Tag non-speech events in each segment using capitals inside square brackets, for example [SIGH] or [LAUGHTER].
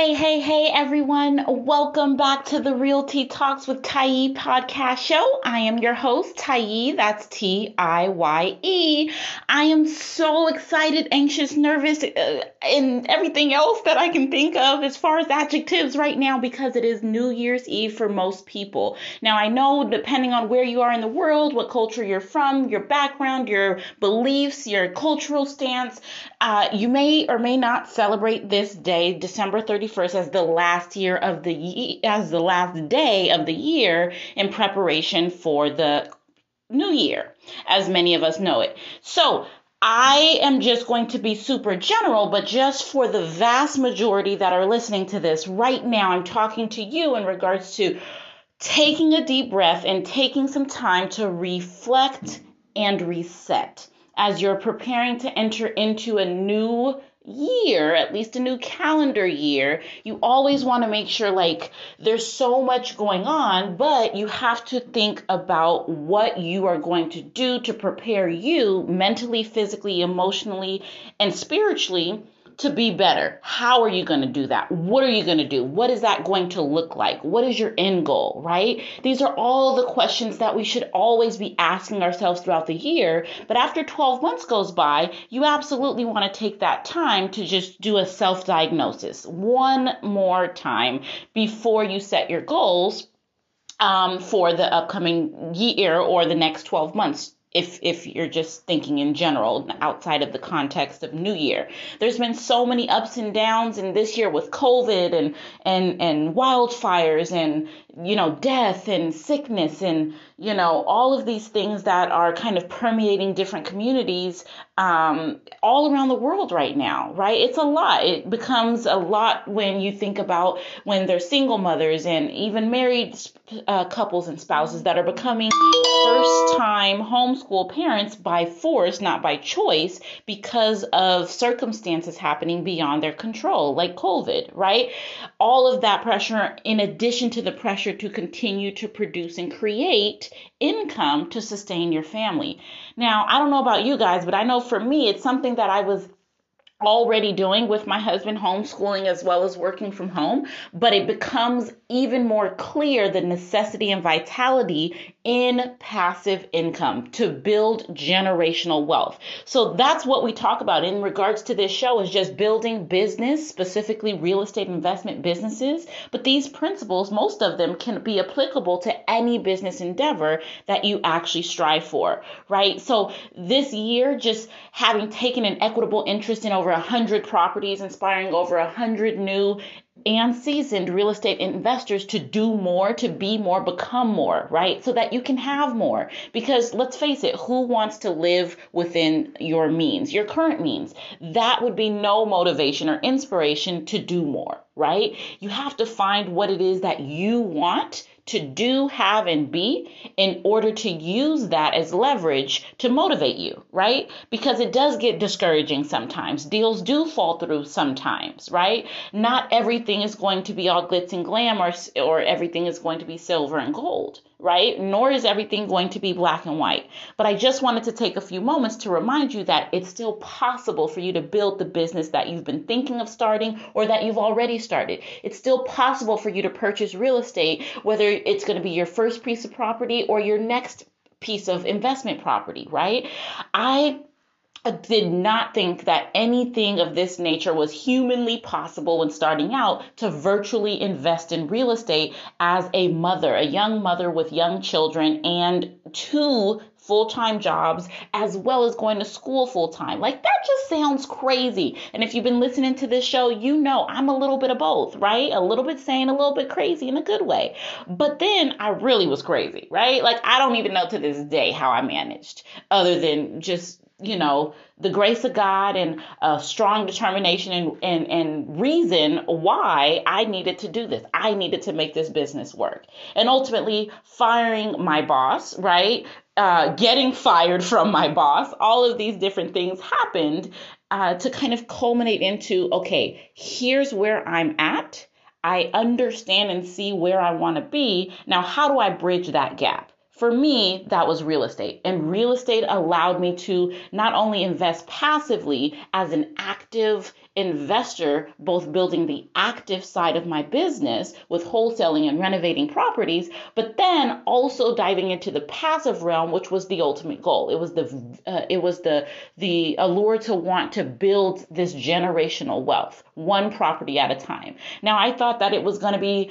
Hey, hey, hey, everyone. Welcome back to the RealTea Talks with Tiye podcast show. I am your host, Tiye. That's T I Y E. I am so excited, anxious, nervous, uh, and everything else that I can think of as far as adjectives right now because it is New Year's Eve for most people. Now, I know depending on where you are in the world, what culture you're from, your background, your beliefs, your cultural stance, uh, you may or may not celebrate this day, December 31st 31st as the last year of the as the last day of the year in preparation for the new year, as many of us know it. So, I am just going to be super general, but just for the vast majority that are listening to this right now, I'm talking to you in regards to taking a deep breath and taking some time to reflect and reset as you're preparing to enter into a new year, at least a new calendar year, you always want to make sure like there's so much going on, but you have to think about what you are going to do to prepare you mentally, physically, emotionally, and spiritually to be better. How are you going to do that? What are you going to do? What is that going to look like? What is your end goal, right? These are all the questions that we should always be asking ourselves throughout the year. But after 12 months goes by, you absolutely want to take that time to just do a self diagnosis one more time before you set your goals um, for the upcoming year or the next 12 months if if you're just thinking in general outside of the context of new year. There's been so many ups and downs in this year with covid and and and wildfires and you know death and sickness and you know all of these things that are kind of permeating different communities um, all around the world right now right? It's a lot. It becomes a lot when you think about when they're single mothers and even married uh, couples and spouses that are becoming first time homeschool parents by force not by choice because of circumstances happening beyond their control like covid right? All of that pressure in addition to the pressure to continue to produce and create income to sustain your family. Now, I don't know about you guys, but I know for me, it's something that I was already doing with my husband homeschooling as well as working from home, but it becomes even more clear the necessity and vitality in passive income to build generational wealth. So that's what we talk about in regards to this show is just building business, specifically real estate investment businesses, but these principles, most of them can be applicable to any business endeavor that you actually strive for, right? So this year just having taken an equitable interest in over over 100 properties, inspiring over 100 new and seasoned real estate investors to do more, to be more, become more, right? So that you can have more. Because let's face it, who wants to live within your means, your current means? That would be no motivation or inspiration to do more, right? You have to find what it is that you want to do, have, and be in order to use that as leverage to motivate you, right? Because it does get discouraging sometimes. Deals do fall through sometimes, right? Not everything is going to be all glitz and glam or, or everything is going to be silver and gold right? Nor is everything going to be black and white. But I just wanted to take a few moments to remind you that it's still possible for you to build the business that you've been thinking of starting or that you've already started. It's still possible for you to purchase real estate, whether it's going to be your first piece of property or your next piece of investment property, right? I did not think that anything of this nature was humanly possible when starting out to virtually invest in real estate as a mother, a young mother with young children and two full time jobs as well as going to school full time. Like that just sounds crazy. And if you've been listening to this show, you know I'm a little bit of both, right? A little bit sane, a little bit crazy in a good way. But then I really was crazy, right? Like I don't even know to this day how I managed, other than just you know, the grace of God and a strong determination and, and, and reason why I needed to do this. I needed to make this business work. And ultimately, firing my boss, right? Uh, getting fired from my boss, all of these different things happened uh, to kind of culminate into okay, here's where I'm at. I understand and see where I want to be. Now, how do I bridge that gap? For me, that was real estate. And real estate allowed me to not only invest passively as an active investor, both building the active side of my business with wholesaling and renovating properties, but then also diving into the passive realm, which was the ultimate goal. It was the uh, it was the the allure to want to build this generational wealth, one property at a time. Now I thought that it was going to be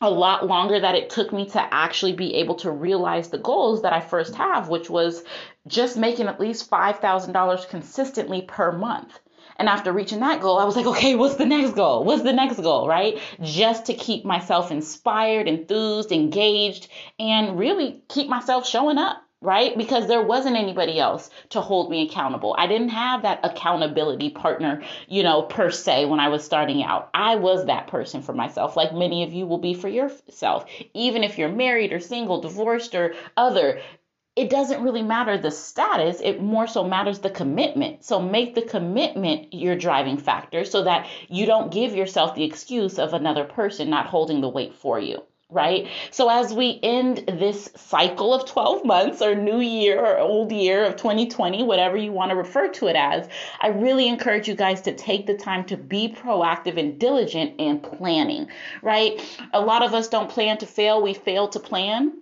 a lot longer that it took me to actually be able to realize the goals that I first have, which was just making at least $5,000 consistently per month. And after reaching that goal, I was like, okay, what's the next goal? What's the next goal, right? Just to keep myself inspired, enthused, engaged, and really keep myself showing up right? Because there wasn't anybody else to hold me accountable. I didn't have that accountability partner, you know, per se when I was starting out. I was that person for myself, like many of you will be for yourself. Even if you're married or single, divorced or other, it doesn't really matter the status, it more so matters the commitment. So make the commitment your driving factor so that you don't give yourself the excuse of another person not holding the weight for you right? So as we end this cycle of 12 months or new year or old year of 2020, whatever you want to refer to it as, I really encourage you guys to take the time to be proactive and diligent in planning, right? A lot of us don't plan to fail, we fail to plan.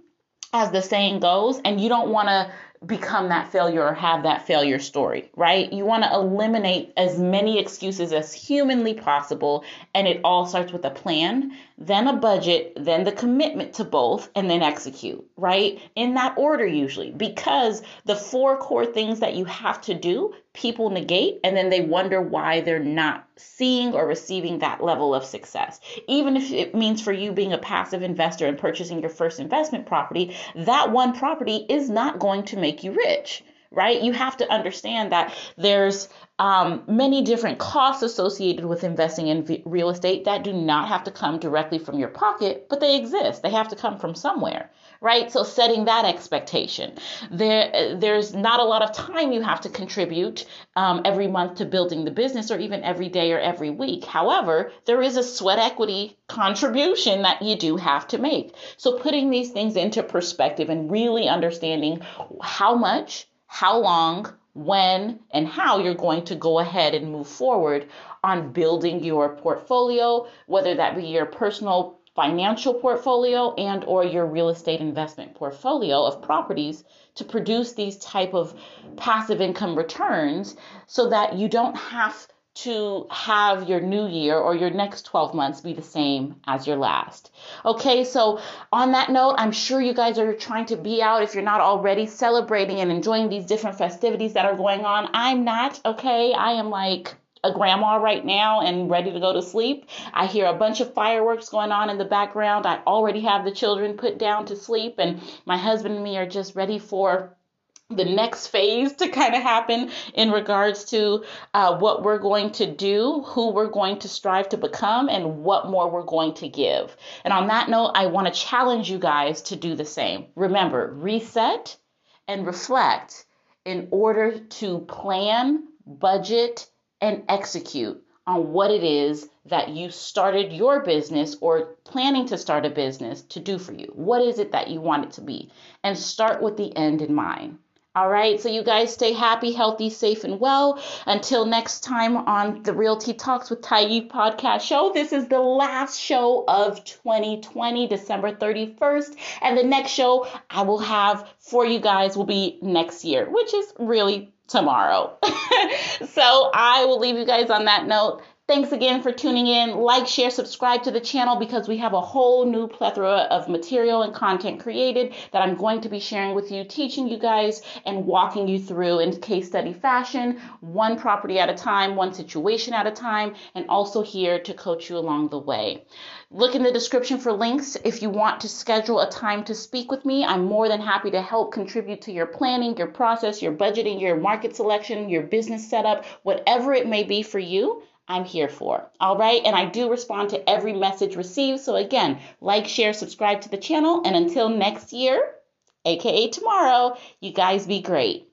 As the saying goes, and you don't want to become that failure or have that failure story, right? You want to eliminate as many excuses as humanly possible, and it all starts with a plan, then a budget, then the commitment to both, and then execute, right? In that order, usually, because the four core things that you have to do, people negate, and then they wonder why they're not seeing or receiving that level of success. Even if it means for you being a passive investor and purchasing your first investment property, that one property is not going to make you rich right? You have to understand that there's um, many different costs associated with investing in v- real estate that do not have to come directly from your pocket, but they exist. They have to come from somewhere, right? So setting that expectation. There, there's not a lot of time you have to contribute um, every month to building the business, or even every day or every week. However, there is a sweat equity contribution that you do have to make. So putting these things into perspective and really understanding how much how long, when, and how you're going to go ahead and move forward on building your portfolio, whether that be your personal financial portfolio and or your real estate investment portfolio of properties to produce these type of passive income returns so that you don't have to have your new year or your next 12 months be the same as your last. Okay, so on that note, I'm sure you guys are trying to be out if you're not already celebrating and enjoying these different festivities that are going on. I'm not, okay? I am like a grandma right now and ready to go to sleep. I hear a bunch of fireworks going on in the background. I already have the children put down to sleep, and my husband and me are just ready for the next phase to kind of happen in regards to uh, what we're going to do, who we're going to strive to become, and what more we're going to give. And on that note, I want to challenge you guys to do the same. Remember, reset and reflect in order to plan, budget, and execute on what it is that you started your business or planning to start a business to do for you. What is it that you want it to be? And start with the end in mind. All right, so you guys stay happy, healthy, safe, and well. Until next time on the RealTea Talks with Tiye podcast show, this is the last show of 2020, December 31st. And the next show I will have for you guys will be next year, which is really tomorrow. [LAUGHS] so I will leave you guys on that note. Thanks again for tuning in. Like, share, subscribe to the channel because we have a whole new plethora of material and content created that I'm going to be sharing with you, teaching you guys and walking you through in case study fashion, one property at a time, one situation at a time, and also here to coach you along the way. Look in the description for links if you want to schedule a time to speak with me. I'm more than happy to help contribute to your planning, your process, your budgeting, your market selection, your business setup, whatever it may be for you. I'm here for. All right. And I do respond to every message received. So again, like, share, subscribe to the channel. And until next year, AKA tomorrow, you guys be great.